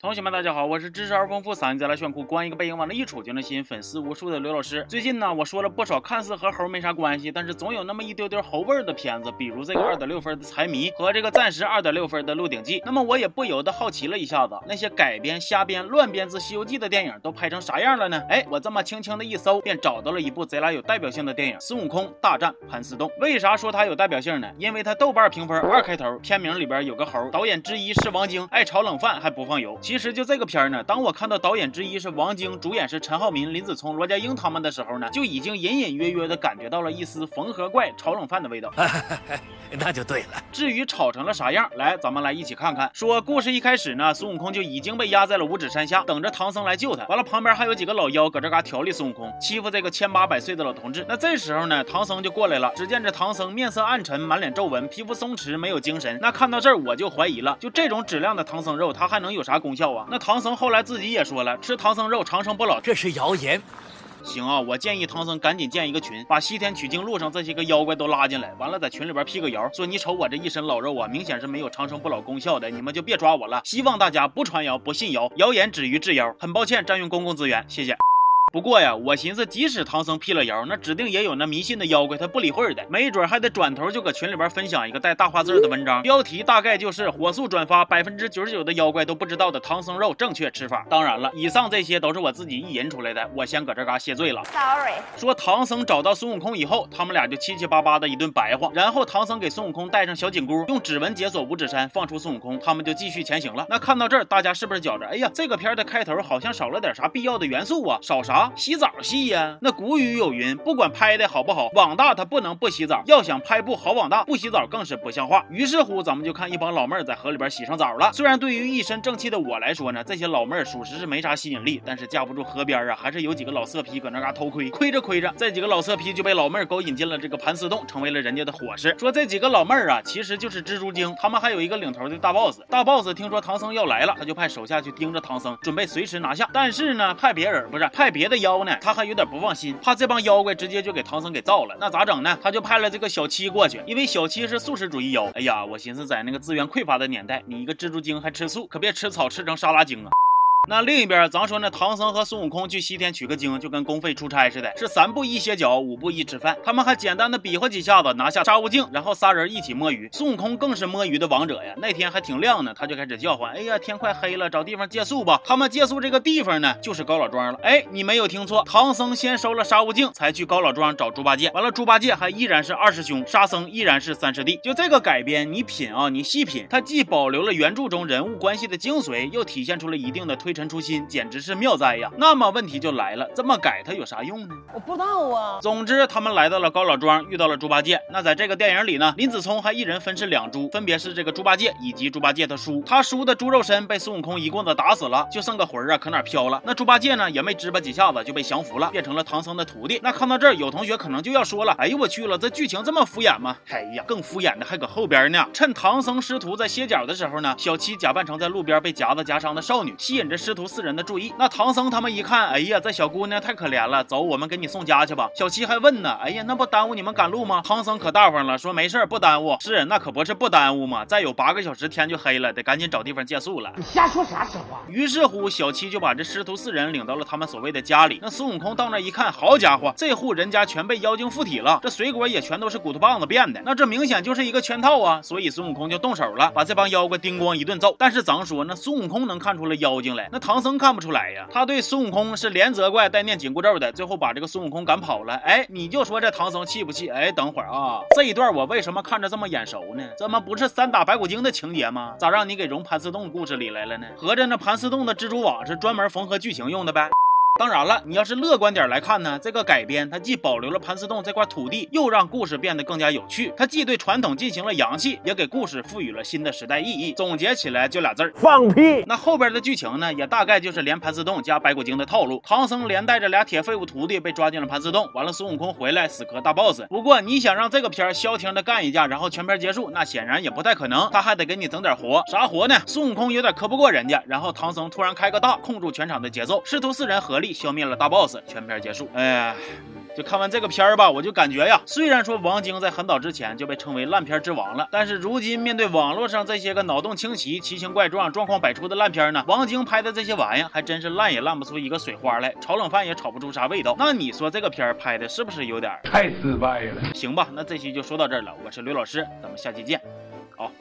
同学们，大家好，我是知识而丰富、嗓音贼来炫酷、光一个背影往那一杵就能吸引粉丝无数的刘老师。最近呢，我说了不少看似和猴没啥关系，但是总有那么一丢丢猴味儿的片子，比如这个二点六分的《财迷》和这个暂时二点六分的《鹿鼎记》。那么我也不由得好奇了一下子，那些改编、瞎编、乱编自《西游记》的电影都拍成啥样了呢？哎，我这么轻轻的一搜，便找到了一部贼拉有代表性的电影《孙悟空大战盘丝洞》。为啥说它有代表性呢？因为它豆瓣评分二开头，片名里边有个猴，导演之一是王晶，爱炒冷饭还不放油。其实就这个片儿。当我看到导演之一是王晶，主演是陈浩民、林子聪、罗家英他们的时候呢，就已经隐隐约约的感觉到了一丝缝合怪炒冷饭的味道。那就对了。至于炒成了啥样，来，咱们来一起看看。说故事一开始呢，孙悟空就已经被压在了五指山下，等着唐僧来救他。完了，旁边还有几个老妖搁这嘎调理孙悟空，欺负这个千八百岁的老同志。那这时候呢，唐僧就过来了。只见这唐僧面色暗沉，满脸皱纹，皮肤松弛，没有精神。那看到这儿，我就怀疑了，就这种质量的唐僧肉，他还能有啥功效啊？那唐僧。后来自己也说了，吃唐僧肉长生不老，这是谣言。行啊，我建议唐僧赶紧建一个群，把西天取经路上这些个妖怪都拉进来，完了在群里边辟个谣，说你瞅我这一身老肉啊，明显是没有长生不老功效的，你们就别抓我了。希望大家不传谣，不信谣，谣言止于智谣。很抱歉占用公共资源，谢谢。不过呀，我寻思，即使唐僧辟了谣，那指定也有那迷信的妖怪，他不理会的，没准还得转头就搁群里边分享一个带大花字的文章，标题大概就是火速转发百分之九十九的妖怪都不知道的唐僧肉正确吃法。当然了，以上这些都是我自己意淫出来的，我先搁这嘎谢罪了。Sorry。说唐僧找到孙悟空以后，他们俩就七七八八的一顿白话，然后唐僧给孙悟空戴上小紧箍，用指纹解锁五指山，放出孙悟空，他们就继续前行了。那看到这儿，大家是不是觉着，哎呀，这个片的开头好像少了点啥必要的元素啊？少啥？啊洗澡戏。呀，那古语有云，不管拍的好不好，网大它不能不洗澡。要想拍部好网大，不洗澡更是不像话。于是乎，咱们就看一帮老妹儿在河里边洗上澡了。虽然对于一身正气的我来说呢，这些老妹儿属实是没啥吸引力，但是架不住河边啊，还是有几个老色批搁那嘎偷窥。窥着窥着，这几个老色批就被老妹儿勾引进了这个盘丝洞，成为了人家的伙食。说这几个老妹儿啊，其实就是蜘蛛精。他们还有一个领头的大 boss。大 boss 听说唐僧要来了，他就派手下去盯着唐僧，准备随时拿下。但是呢，派别人不是派别的妖呢，他还有点不放心。怕这帮妖怪直接就给唐僧给造了，那咋整呢？他就派了这个小七过去，因为小七是素食主义妖。哎呀，我寻思在那个资源匮乏的年代，你一个蜘蛛精还吃素，可别吃草吃成沙拉精啊！那另一边，咱说那唐僧和孙悟空去西天取个经，就跟公费出差似的，是三步一歇脚，五步一吃饭。他们还简单的比划几下子，拿下沙悟净，然后仨人一起摸鱼。孙悟空更是摸鱼的王者呀！那天还挺亮呢，他就开始叫唤：“哎呀，天快黑了，找地方借宿吧。”他们借宿这个地方呢，就是高老庄了。哎，你没有听错，唐僧先收了沙悟净，才去高老庄找猪八戒。完了，猪八戒还依然是二师兄，沙僧依然是三师弟。就这个改编，你品啊，你细品，它既保留了原著中人物关系的精髓，又体现出了一定的推陈初心，简直。是妙哉呀！那么问题就来了，这么改它有啥用呢？我不知道啊。总之，他们来到了高老庄，遇到了猪八戒。那在这个电影里呢，林子聪还一人分饰两猪，分别是这个猪八戒以及猪八戒他叔。他叔的猪肉身被孙悟空一棍子打死了，就剩个魂儿啊，可哪飘了？那猪八戒呢，也没吱吧几下子就被降服了，变成了唐僧的徒弟。那看到这儿，有同学可能就要说了：哎呦我去了，这剧情这么敷衍吗？哎呀，更敷衍的还搁后边呢。趁唐僧师徒在歇脚的时候呢，小七假扮成在路边被夹子夹伤的少女，吸引着师徒四人的注意。那唐僧他们。一看，哎呀，这小姑娘太可怜了，走，我们给你送家去吧。小七还问呢，哎呀，那不耽误你们赶路吗？唐僧可大方了，说没事不耽误。是，那可不是不耽误吗？再有八个小时天就黑了，得赶紧找地方借宿了。你瞎说啥实话？于是乎，小七就把这师徒四人领到了他们所谓的家里。那孙悟空到那一看，好家伙，这户人家全被妖精附体了，这水果也全都是骨头棒子变的，那这明显就是一个圈套啊！所以孙悟空就动手了，把这帮妖怪叮咣一顿揍。但是咱说，那孙悟空能看出来妖精来，那唐僧看不出来呀。他对孙悟空是连。责怪带念紧箍咒的，最后把这个孙悟空赶跑了。哎，你就说这唐僧气不气？哎，等会儿啊，这一段我为什么看着这么眼熟呢？怎么不是三打白骨精的情节吗？咋让你给融盘丝洞故事里来了呢？合着那盘丝洞的蜘蛛网是专门缝合剧情用的呗？当然了，你要是乐观点来看呢，这个改编它既保留了盘丝洞这块土地，又让故事变得更加有趣。它既对传统进行了洋气，也给故事赋予了新的时代意义。总结起来就俩字儿：放屁。那后边的剧情呢，也大概就是连盘丝洞加白骨精的套路。唐僧连带着俩铁废物徒弟被抓进了盘丝洞，完了孙悟空回来死磕大 boss。不过你想让这个片消停的干一架，然后全片结束，那显然也不太可能。他还得给你整点活，啥活呢？孙悟空有点磕不过人家，然后唐僧突然开个大，控住全场的节奏，师徒四人合力。力消灭了大 boss，全片结束。哎呀。就看完这个片儿吧，我就感觉呀，虽然说王晶在很早之前就被称为烂片之王了，但是如今面对网络上这些个脑洞清奇、奇形怪状、状况百出的烂片呢，王晶拍的这些玩意还真是烂也烂不出一个水花来，炒冷饭也炒不出啥味道。那你说这个片儿拍的是不是有点太失败了？行吧，那这期就说到这儿了。我是刘老师，咱们下期见，好。